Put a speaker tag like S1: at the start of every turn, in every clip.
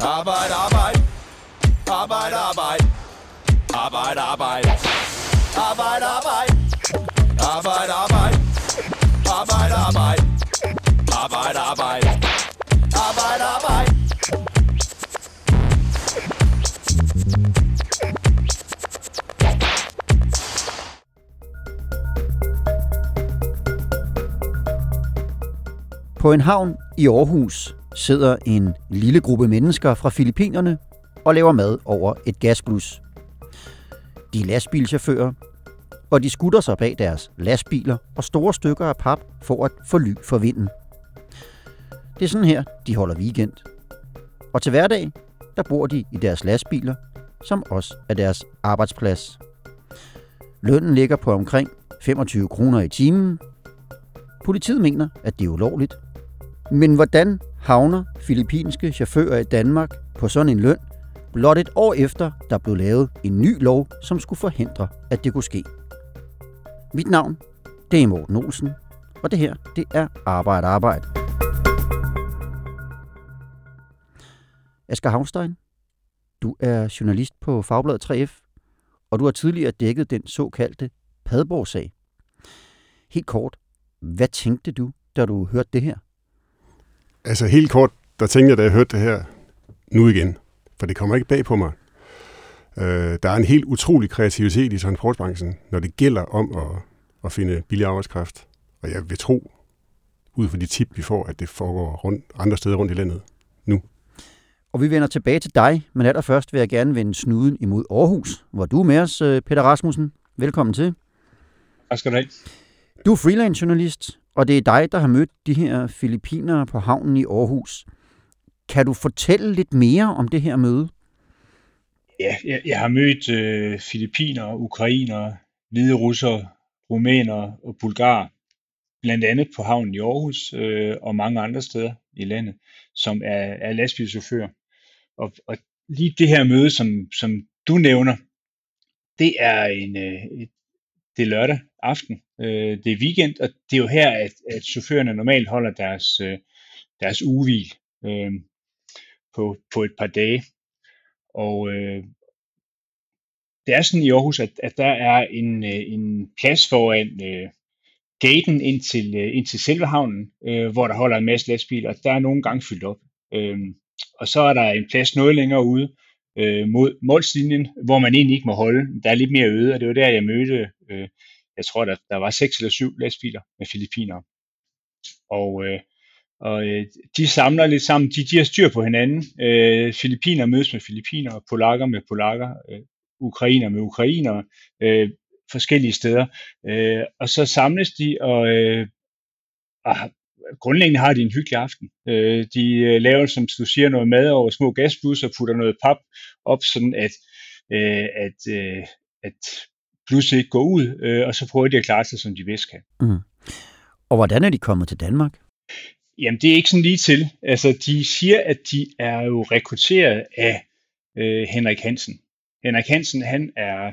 S1: Arbejde, arbejde. Arbejde, arbejde. Arbejde, arbejde. Arbejde, arbejde. Arbejde, arbejde. Arbejde, arbejde. Arbejde, arbejde. Arbejde, arbejde.
S2: På en havn i Aarhus sidder en lille gruppe mennesker fra Filippinerne og laver mad over et gasblus. De er lastbilchauffører, og de skutter sig bag deres lastbiler og store stykker af pap for at få ly for vinden. Det er sådan her, de holder weekend. Og til hverdag, der bor de i deres lastbiler, som også er deres arbejdsplads. Lønnen ligger på omkring 25 kroner i timen. Politiet mener, at det er ulovligt. Men hvordan havner filippinske chauffører i Danmark på sådan en løn, blot et år efter, der blev lavet en ny lov, som skulle forhindre, at det kunne ske? Mit navn, det er Morten Olsen, og det her, det er Arbejde Arbejde. Asger Havnstein, du er journalist på Fagbladet 3F, og du har tidligere dækket den såkaldte Padborg-sag. Helt kort, hvad tænkte du, da du hørte det her?
S3: Altså helt kort, der tænkte jeg, da jeg hørte det her, nu igen. For det kommer ikke bag på mig. Øh, der er en helt utrolig kreativitet i transportbranchen, når det gælder om at, at finde billig arbejdskraft. Og jeg vil tro, ud fra de tip, vi får, at det foregår rundt, andre steder rundt i landet nu.
S2: Og vi vender tilbage til dig, men allerførst vil jeg gerne vende snuden imod Aarhus, hvor du er med os, øh, Peter Rasmussen. Velkommen til.
S4: Tak skal du have.
S2: Du er freelance journalist, og det er dig, der har mødt de her filippinere på havnen i Aarhus. Kan du fortælle lidt mere om det her møde?
S4: Ja, jeg, jeg har mødt øh, filippinere, ukrainere, hvide russere, rumænere og bulgarer, blandt andet på havnen i Aarhus øh, og mange andre steder i landet, som er, er lastbilchauffører. Og, og lige det her møde, som, som du nævner, det er en øh, et, det er lørdag aften. Øh, det er weekend, og det er jo her, at, at chaufførerne normalt holder deres, øh, deres ugevil øh, på, på et par dage. Og øh, det er sådan i Aarhus, at, at der er en, øh, en plads foran øh, gaten ind til, øh, ind til selve havnen, øh, hvor der holder en masse lastbiler. og Der er nogle gange fyldt op. Øh, og så er der en plads noget længere ude øh, mod målslinjen, hvor man egentlig ikke må holde. Der er lidt mere øde, og det var der, jeg mødte, øh, jeg tror, der, der var seks eller syv lastbiler med filipiner. Og, øh, og øh, de samler lidt sammen, de, de har styr på hinanden. Øh, Filippiner mødes med filippiner, polakker med polakker, øh, ukrainer med ukrainer, øh, forskellige steder. Øh, og så samles de, og, øh, og grundlæggende har de en hyggelig aften. Øh, de øh, laver, som du siger, noget mad over små gasbusser, putter noget pap op, sådan at, øh, at, øh, at pludselig ikke går ud, øh, og så prøver de at klare sig, som de bedst kan.
S2: Mm. Og hvordan er de kommet til Danmark?
S4: Jamen, det er ikke sådan lige til. Altså, de siger, at de er jo rekrutteret af øh, Henrik Hansen. Henrik Hansen, han er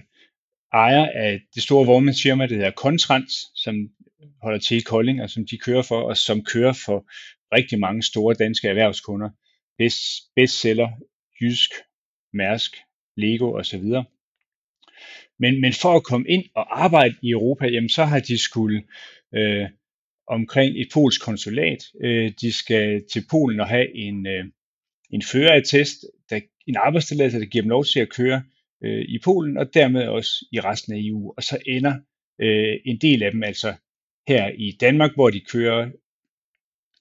S4: ejer af det store vognmandsfirma, der hedder Kontrans, som holder til i Kolding, og som de kører for, og som kører for rigtig mange store danske erhvervskunder. Best, bestseller, Jysk, Mærsk, Lego osv. Men, men for at komme ind og arbejde i Europa, jamen, så har de skulle øh, omkring et polsk konsulat. Øh, de skal til Polen og have en, øh, en førerattest, der, en arbejdstilladelse, der giver dem lov til at køre øh, i Polen og dermed også i resten af EU. Og så ender øh, en del af dem altså her i Danmark, hvor de kører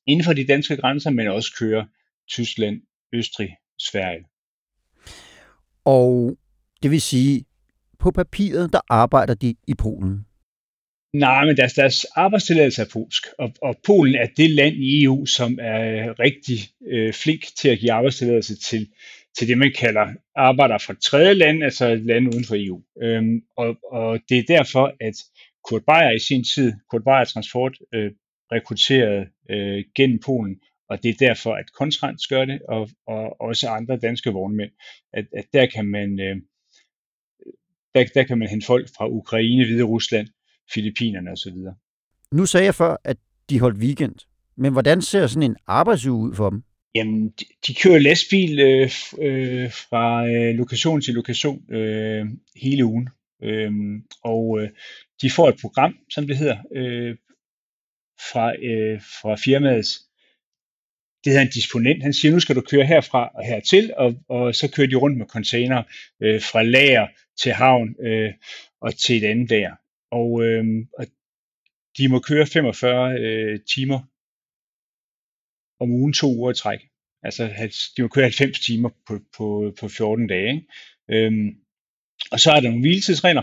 S4: inden for de danske grænser, men også kører Tyskland, Østrig, Sverige.
S2: Og det vil sige, på papiret, der arbejder de i Polen.
S4: Nej, men deres, deres arbejdstilladelse er polsk, og, og Polen er det land i EU, som er øh, rigtig øh, flink til at give arbejdstilladelse til, til det, man kalder arbejdere fra tredje land, altså lande uden for EU. Øhm, og, og det er derfor, at Kurt Beyer i sin tid, Kurt Beyer Transport, øh, rekrutterede øh, gennem Polen, og det er derfor, at Kontrans gør det, og, og også andre danske vognmænd, at, at der kan man øh, der, der kan man hente folk fra Ukraine, Hvide Rusland, Filippinerne osv.
S2: Nu sagde jeg før, at de holdt weekend. Men hvordan ser sådan en arbejdsuge ud for dem?
S4: Jamen, de, de kører lastbil øh, øh, fra øh, lokation til lokation øh, hele ugen. Øh, og øh, de får et program, som det hedder, øh, fra, øh, fra firmaets det hedder en disponent. Han siger, nu skal du køre herfra og hertil, og, og så kører de rundt med container øh, fra lager til havn øh, og til et andet lager. Og, øh, og de må køre 45 øh, timer om ugen to uger i træk. Altså de må køre 90 timer på, på, på 14 dage. Ikke? Øhm, og så er der nogle hviletidsregler.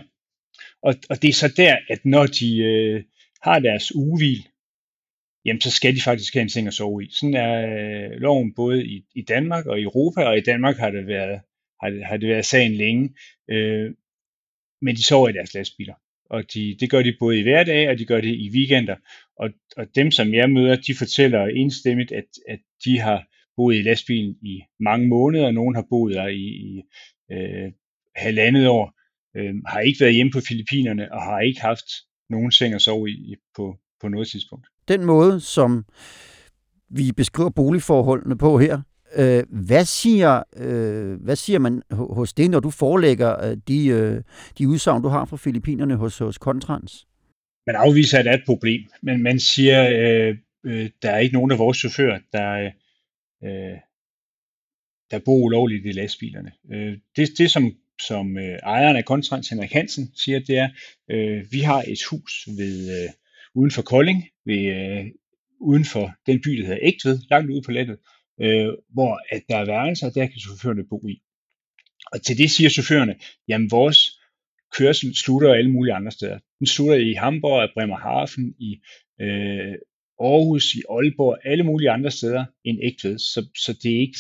S4: Og, og det er så der, at når de øh, har deres ugevil, jamen så skal de faktisk have en seng at sove i. Sådan er øh, loven både i, i Danmark og i Europa, og i Danmark har det været, har har det været sagen længe. Øh, men de sover i deres lastbiler. Og de, det gør de både i hverdag, og de gør det i weekender. Og, og dem, som jeg møder, de fortæller enstemmigt, at, at de har boet i lastbilen i mange måneder, og nogen har boet der i, i øh, halvandet år, øh, har ikke været hjemme på Filippinerne, og har ikke haft nogen seng at sove i på, på noget tidspunkt.
S2: Den måde, som vi beskriver boligforholdene på her, øh, hvad, siger, øh, hvad siger man hos det, når du forelægger øh, de, øh, de udsagn, du har fra Filippinerne hos, hos Kontrans?
S4: Man afviser, at det er et problem, men man siger, øh, øh, der er ikke nogen af vores chauffører, der, øh, der bor ulovligt i lastbilerne. Øh, det, det som, som øh, ejeren af Kontrans, Henrik Hansen, siger, det er, øh, vi har et hus ved, øh, uden for Kolding, ved, øh, uden for den by, der hedder Ægtved, langt ude på landet, øh, hvor at der er værelser, der kan chaufførerne bo i. Og til det siger chaufførerne, jamen vores kørsel slutter alle mulige andre steder. Den slutter i Hamburg, i Bremerhaven, i øh, Aarhus, i Aalborg, alle mulige andre steder end Ægtved. Så, så det er ikke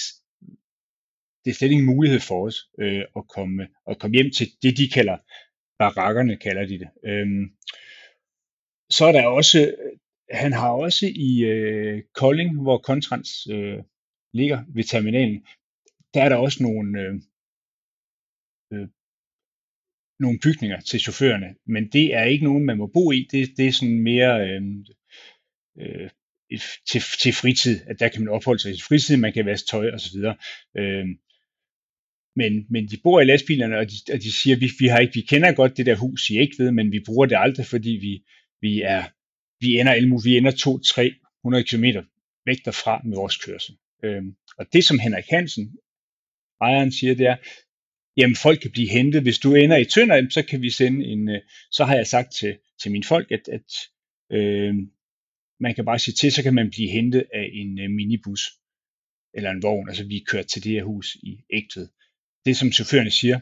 S4: det er slet ikke en mulighed for os øh, at, komme, at komme hjem til det, de kalder barakkerne, kalder de det. Øhm, så er der også, øh, han har også i øh, Kolding, hvor Kontrans øh, ligger ved terminalen, der er der også nogle, øh, øh, nogle bygninger til chaufførerne, men det er ikke nogen, man må bo i. Det, det er sådan mere øh, øh, til, til fritid, at der kan man opholde sig i fritid, man kan vaske tøj osv. Øh, men, men de bor i lastbilerne, og de, og de siger, vi, vi, har ikke, vi kender godt det der hus, I ikke ved, men vi bruger det aldrig, fordi vi, vi er vi ender, vi ender 200-300 km væk derfra med vores kørsel. Øhm, og det som Henrik Hansen, ejeren siger, det er, jamen folk kan blive hentet. Hvis du ender i Tønder, så kan vi sende en, øh, så har jeg sagt til, til mine folk, at, at øh, man kan bare sige til, så kan man blive hentet af en øh, minibus eller en vogn, altså vi kørt til det her hus i ægtet. Det som chaufførerne siger,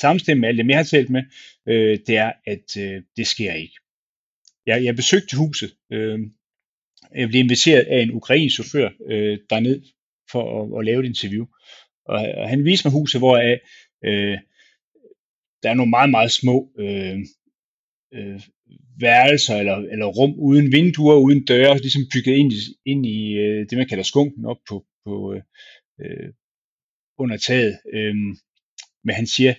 S4: samstemmende med alt det, jeg har talt med, øh, det er, at øh, det sker ikke. Jeg, jeg besøgte huset, øh, jeg blev inviteret af en ukrainsk chauffør øh, derned for at, at lave et interview. Og, og han viste mig huset, hvor jeg, øh, der er nogle meget, meget små øh, øh, værelser eller, eller rum uden vinduer, uden døre, ligesom bygget ind i, ind i øh, det, man kalder skunken op på, på øh, under taget. Øh, men han siger,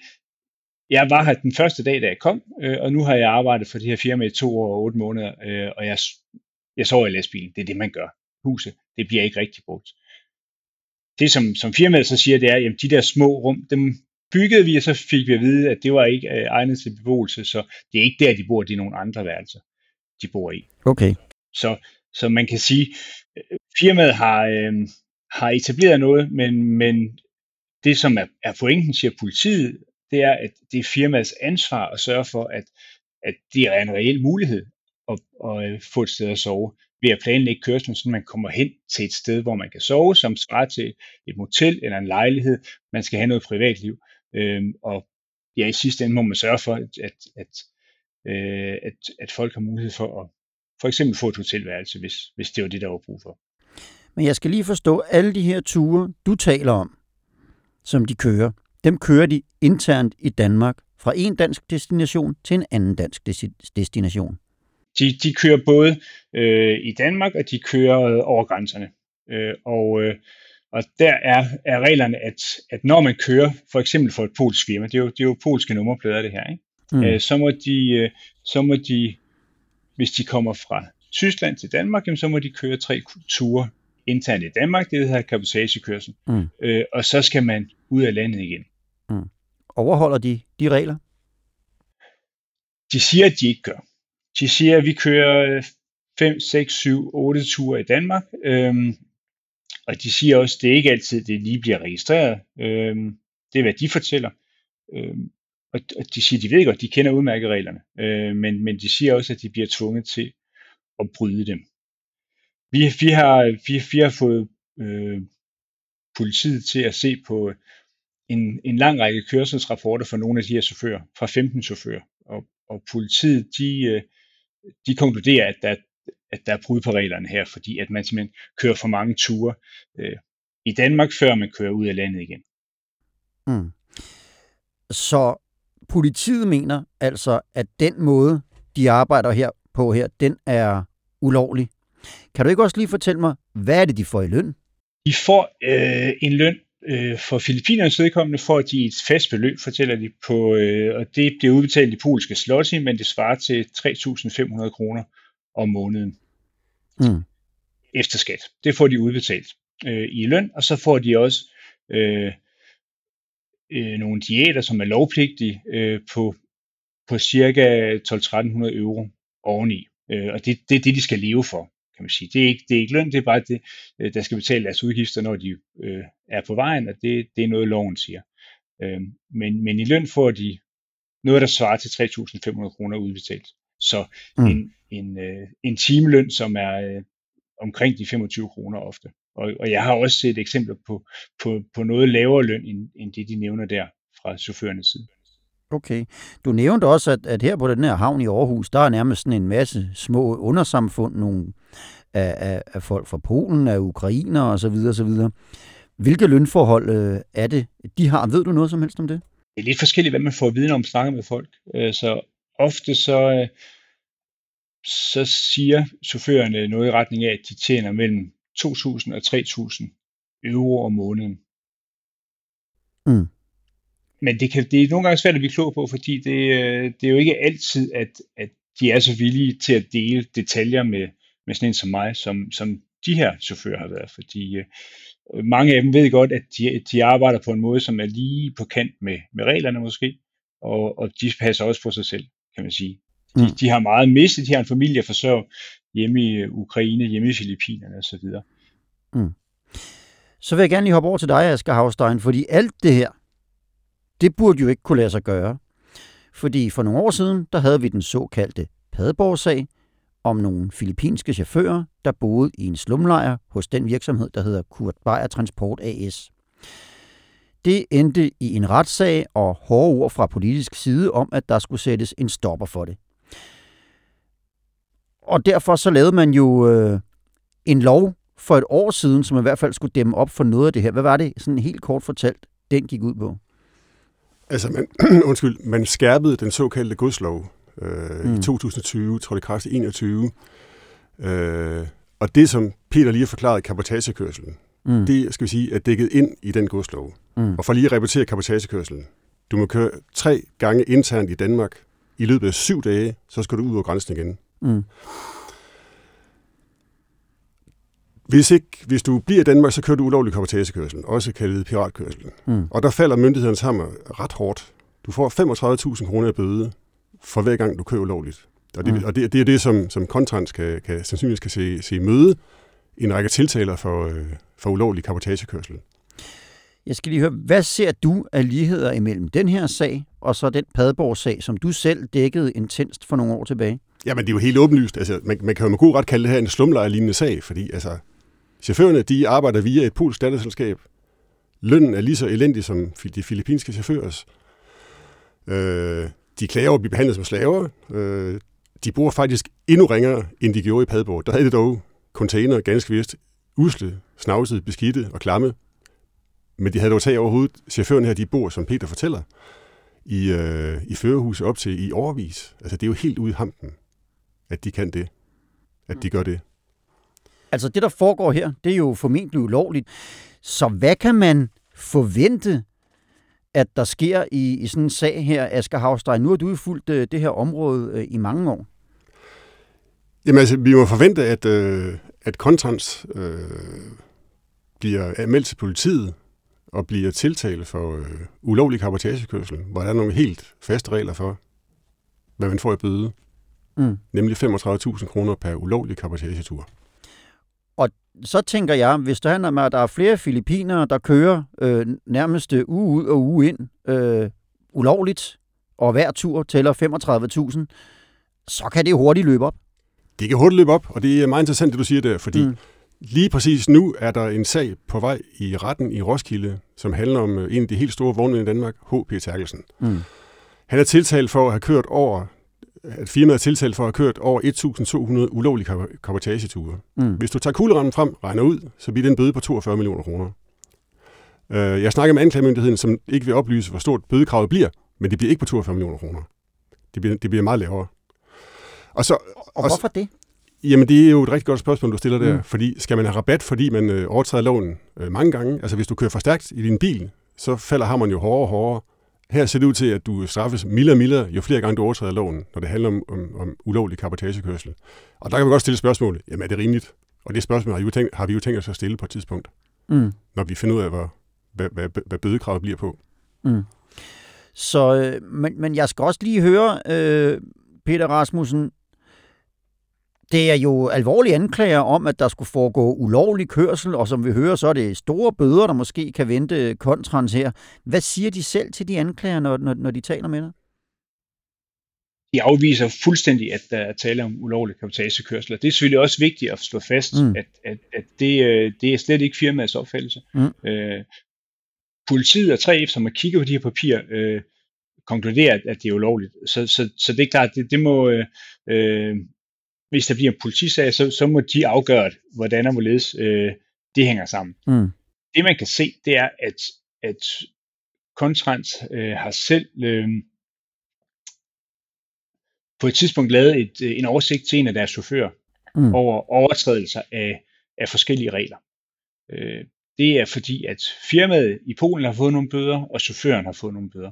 S4: jeg var her den første dag, da jeg kom, øh, og nu har jeg arbejdet for det her firma i to år og otte måneder, øh, og jeg jeg sover i lastbilen. Det er det, man gør. Huset, det bliver ikke rigtig brugt. Det, som, som firmaet så siger, det er, at de der små rum, dem byggede vi, og så fik vi at vide, at det var ikke øh, egnet til beboelse, så det er ikke der, de bor, det er nogle andre værelser, de bor i.
S2: Okay.
S4: Så, så man kan sige, øh, firmaet har, øh, har etableret noget, men, men det, som er, er pointen, siger politiet, det er, at det er firmaets ansvar at sørge for, at, at det er en reel mulighed, at, at øh, få et sted at sove ved at planlægge kørslen, så man kommer hen til et sted, hvor man kan sove, som svarer til et motel eller en lejlighed. Man skal have noget privatliv. Øh, og ja, i sidste ende må man sørge for, at, at, at, øh, at, at folk har mulighed for at for eksempel få et hotelværelse, hvis, hvis det var det, der var brug for.
S2: Men jeg skal lige forstå, alle de her ture, du taler om, som de kører, dem kører de internt i Danmark fra en dansk destination til en anden dansk destination.
S4: De, de kører både øh, i Danmark, og de kører øh, over grænserne. Øh, og, øh, og der er, er reglerne, at, at når man kører, for eksempel for et polsk firma, det er jo, det er jo polske nummerplader det her, ikke? Mm. Øh, så, må de, øh, så må de, hvis de kommer fra Tyskland til Danmark, jamen, så må de køre tre ture internt i Danmark, det hedder kapotagekørsel,
S2: Mm.
S4: øh, og så skal man ud af landet igen.
S2: Overholder de de regler?
S4: De siger, at de ikke gør. De siger, at vi kører 5, 6, 7, 8 ture i Danmark, øhm, og de siger også, at det er ikke altid, det lige bliver registreret. Øhm, det er, hvad de fortæller. Øhm, og og de siger, de ved godt, de kender udmærket reglerne, øh, men, men de siger også, at de bliver tvunget til at bryde dem. Vi, vi, har, vi, vi har fået øh, politiet til at se på en, en lang række kørselsrapporter fra nogle af de her chauffører, fra 15 chauffører, og, og politiet, de, øh, de konkluderer, at der, at der er brud på reglerne her, fordi at man simpelthen kører for mange ture øh, i Danmark, før man kører ud af landet igen.
S2: Mm. Så politiet mener altså, at den måde, de arbejder her på her, den er ulovlig. Kan du ikke også lige fortælle mig, hvad er det, de får i løn?
S4: De får øh, en løn øh, for Filippinernes vedkommende, får de et fast beløb, fortæller de på, øh, og det bliver udbetalt i polske slotti, men det svarer til 3.500 kroner om måneden
S2: Mm.
S4: efter skat. Det får de udbetalt øh, i løn, og så får de også øh, øh, nogle diæter, som er lovpligtige øh, på, på cirka 12-1300 euro oveni. Øh, og det, det er det, de skal leve for, kan man sige. Det er ikke, det er ikke løn, det er bare det, øh, der skal betale deres udgifter, når de øh, er på vejen, og det, det er noget, loven siger. Øh, men, men i løn får de noget, der svarer til 3.500 kroner udbetalt. Så
S2: Mm.
S4: en, en, øh, en timeløn, som er øh, omkring de 25 kroner ofte. Og, og jeg har også set eksempler på, på, på noget lavere løn, end, end det, de nævner der fra chaufførernes side.
S2: Okay. Du nævnte også, at, at her på den her havn i Aarhus, der er nærmest sådan en masse små undersamfund, nogle af, af, af folk fra Polen, af ukrainer og så videre, så videre. Hvilke lønforhold øh, er det, de har? Ved du noget som helst om det?
S4: Det er lidt forskelligt, hvad man får at vide, når man snakker med folk. Øh, Så ofte så, øh, så siger chaufførerne noget i retning af, at de tjener mellem 2.000 og 3.000 euro om måneden.
S2: Mm.
S4: Men det, kan, det er nogle gange svært at blive klog på, fordi det, øh, det er jo ikke altid, at, at de er så villige til at dele detaljer med, med sådan en som mig, som, som de her chauffører har været. Fordi øh, mange af dem ved godt, at de, de arbejder på en måde, som er lige på kant med, med reglerne måske, og, og de passer også på sig selv, kan man sige. De,
S2: Mm.
S4: de har meget mistet, de har en familie at forsørge hjemme i Ukraine, hjemme i Filippinerne osv.
S2: Så vil jeg gerne lige hoppe over til dig, Asger Havstein, fordi alt det her, det burde jo ikke kunne lade sig gøre. Fordi for nogle år siden, der havde vi den såkaldte Padborg-sag om nogle filippinske chauffører, der boede i en slumlejr hos den virksomhed, der hedder Kurt Beyer Transport AS. Det endte i en retssag og hårde ord fra politisk side om, at der skulle sættes en stopper for det. Og derfor så lavede man jo øh, en lov for et år siden, som i hvert fald skulle dæmme op for noget af det her. Hvad var det, sådan helt kort fortalt, den gik ud på?
S3: Altså, man, undskyld, man skærpede den såkaldte godslov øh,
S2: Mm.
S3: i 2020, tror det kraft i 21. Øh, og det, som Peter lige har forklaret, kapotagekørselen,
S2: Mm.
S3: det skal vi sige, er dækket ind i den godslov.
S2: Mm.
S3: Og for lige at repetere kapotagekørselen. Du må køre tre gange internt i Danmark. I løbet af syv dage, så skal du ud over grænsen igen.
S2: Mm.
S3: Hvis, ikke, hvis du bliver i Danmark, så kører du ulovlig kapotagekørsel, også kaldet piratkørsel.
S2: Mm.
S3: Og der falder myndighederne sammen ret hårdt. Du får 35.000 kroner i bøde for hver gang, du kører ulovligt. Og det,
S2: Mm.
S3: og det, det er det, som, som Kontrans kan, kan, sandsynligvis kan se, se møde en række tiltaler for, øh, for ulovlig kapotagekørsel.
S2: Jeg skal lige høre, hvad ser du af ligheder imellem den her sag og så den Padborg-sag, som du selv dækkede intenst for nogle år tilbage?
S3: Jamen, det er jo helt åbenlyst. Altså, man, man kan jo med god ret kalde det her en slumlejr-lignende sag, fordi altså, chaufførerne de arbejder via et polsk datterselskab. Lønnen er lige så elendig som de filippinske chaufførers. Øh, de klager over at blive behandlet som slaver. Øh, de bor faktisk endnu ringere, end de gjorde i Padborg. Der havde de dog container, ganske vist, usle, snavsede, beskidte og klamme. Men de havde dog tag over hovedet. Chaufførerne her, de bor, som Peter fortæller, i, øh, i førerhuset op til i overvis. Altså, det er jo helt ude i hampen, at de kan det. At de gør det.
S2: Altså det, der foregår her, det er jo formentlig ulovligt. Så hvad kan man forvente, at der sker i, i sådan en sag her, Asger Havstein? Nu har du jo fulgt øh, det her område øh, i mange år.
S3: Jamen altså, vi må forvente, at, øh, at Kontrans øh, bliver meldt til politiet og bliver tiltalt for øh, ulovlig kapotagekørsel, hvor der er nogle helt faste regler for, hvad man får i bøde. Mm. Nemlig 35.000 kroner per ulovlig kapotagetur.
S2: Så tænker jeg, hvis der handler om, at der er flere filipinere, der kører øh, nærmest uge ud og uge ind øh, ulovligt, og hver tur tæller 35.000, så kan det hurtigt løbe op.
S3: Det kan hurtigt løbe op, og det er meget interessant, det du siger der, fordi mm. lige præcis nu er der en sag på vej i retten i Roskilde, som handler om øh, en af de helt store vognmænd i Danmark, H.P. Terkelsen. Mm. Han er tiltalt for at have kørt over at firmaet er tiltalt for at have kørt over 1.200 ulovlige kapotageture. Mm. Hvis du tager kuglerammen frem, regner ud, så bliver det en bøde på 42 millioner kroner. Øh, jeg snakker med anklagemyndigheden, som ikke vil oplyse, hvor stort bødekravet bliver, men det bliver ikke på 42 millioner kroner. Det bliver, det bliver meget lavere.
S2: Og, så, og, og hvorfor det?
S3: Jamen, det er jo et rigtig godt spørgsmål, du stiller der. Mm. Fordi skal man have rabat, fordi man øh, overtræder loven øh, mange gange? Altså, hvis du kører for stærkt i din bil, så falder hammeren jo hårdere og hårdere. Her ser det ud til, at du straffes mildere og mildere, jo flere gange du overtræder loven, når det handler om, om, om ulovlig kapotagekørsel. Og der kan man godt stille spørgsmål, jamen er det rimeligt? Og det spørgsmål har, vi jo tænkt, har vi jo tænkt os at stille på et tidspunkt, mm. når vi finder ud af, hvad, hvad, hvad, hvad bødekravet bliver på. Mm.
S2: Så, øh, men, men jeg skal også lige høre, øh, Peter Rasmussen, det er jo alvorlige anklager om, at der skulle foregå ulovlig kørsel, og som vi hører, så er det store bøder, der måske kan vente kontrans her. Hvad siger de selv til de anklager, når, når, når de taler med dig?
S4: De afviser fuldstændig, at der er tale om ulovlig kapitagekørsel. Det er selvfølgelig også vigtigt at slå fast, mm. at, at, at det, øh, det er slet ikke firmaets opfattelse. Mm. Øh, politiet og 3F, som har kigget på de her papirer, øh, konkluderer, at det er ulovligt. Så, så, så det er klart, det, det må... Øh, øh hvis der bliver en politisag, så, så må de afgøre, hvordan og hvorledes øh, det hænger sammen. Mm. Det man kan se, det er, at, at Kontrans øh, har selv øh, på et tidspunkt lavet et, øh, en oversigt til en af deres chauffører mm. over overtrædelser af, af forskellige regler. Øh, det er fordi, at firmaet i Polen har fået nogle bøder, og chaufføren har fået nogle bøder.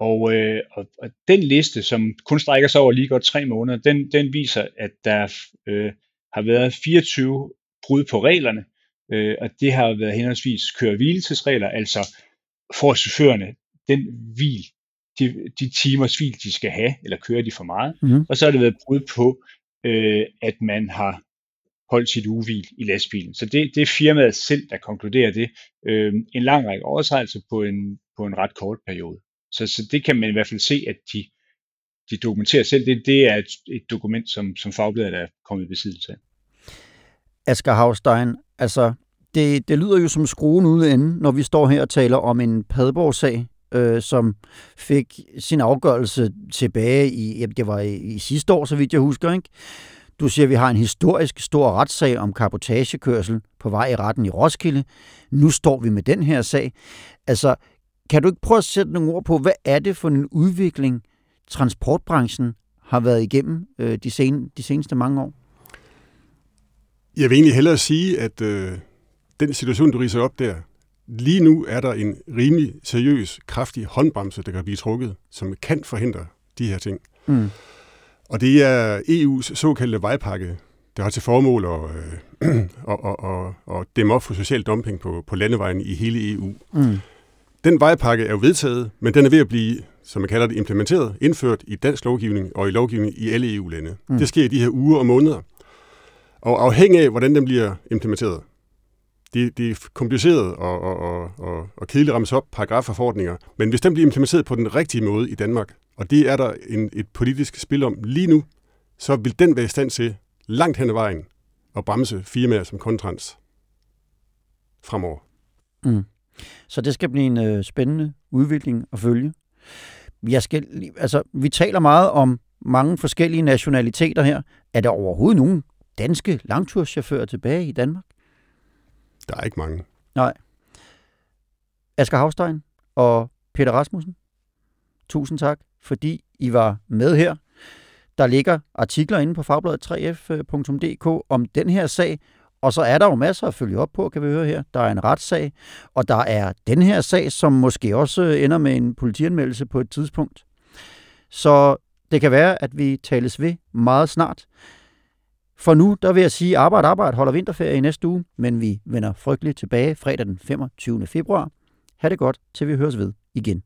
S4: Og, øh, og, og den liste, som kun strækker sig over lige godt tre måneder, den, den viser, at der øh, har været 24 brud på reglerne, øh, og det har været henholdsvis køre hviletidsregler, altså for chaufførerne den hvil, de, de timers hvil, de skal have, eller kører de for meget, mm. og så har det været brud på, øh, at man har holdt sit ugehvil i lastbilen. Så det, det er firmaet selv, der konkluderer det. Øh, en lang række overtrædelser på en, på en ret kort periode. Så, så det kan man i hvert fald se, at de, de dokumenterer selv. Det, det er et, et dokument, som, som fagbladet er kommet i besiddelse af.
S2: Asger Havstein, altså det, det lyder jo som skruen ude ende, når vi står her og taler om en Padborg-sag, øh, som fik sin afgørelse tilbage i, ja, det var i, i sidste år, så vidt jeg husker, ikke? Du siger, at vi har en historisk stor retssag om kapotagekørsel på vej i retten i Roskilde. Nu står vi med den her sag. Altså, kan du ikke prøve at sætte nogle ord på, hvad er det for en udvikling, transportbranchen har været igennem øh, de, sen, de seneste mange år?
S3: Jeg vil egentlig hellere sige, at øh, den situation, du riser op der, lige nu er der en rimelig seriøs, kraftig håndbremse, der kan blive trukket, som kan forhindre de her ting. Mm. Og det er EU's såkaldte vejpakke, der har til formål at, øh, at, at, at, at dæmme op for social dumping på, på landevejen i hele EU. Mm. Den vejpakke er jo vedtaget, men den er ved at blive, som man kalder det, implementeret, indført i dansk lovgivning og i lovgivning i alle EU-lande. Mm. Det sker i de her uger og måneder. Og afhængig af, hvordan den bliver implementeret, det, det er kompliceret og, og, og, og, og kedeligt rammes op, paragrafer og forordninger, men hvis den bliver implementeret på den rigtige måde i Danmark, og det er der en, et politisk spil om lige nu, så vil den være i stand til langt hen ad vejen at bremse firmaer som Kontrans fremover. Mm.
S2: Så det skal blive en øh, spændende udvikling at følge. Jeg skal, altså, vi taler meget om mange forskellige nationaliteter her. Er der overhovedet nogen danske langturschauffører tilbage i Danmark?
S3: Der er ikke mange.
S2: Nej. Asger Havstein og Peter Rasmussen, tusind tak, fordi I var med her. Der ligger artikler inde på fagbladet 3f.dk om den her sag, og så er der jo masser at følge op på, kan vi høre her. Der er en retssag, og der er den her sag, som måske også øh, ender med en politianmeldelse på et tidspunkt. Så det kan være, at vi tales ved meget snart. For nu, der vil jeg sige, arbejd, arbejd, holder vinterferie i næste uge, men vi vender frygteligt tilbage fredag den 25. februar. Ha' det godt, til vi høres ved igen.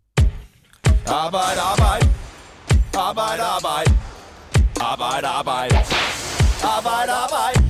S1: Arbejd arbejd arbejd arbejd Arbejde, arbejde. Arbejde, arbejde.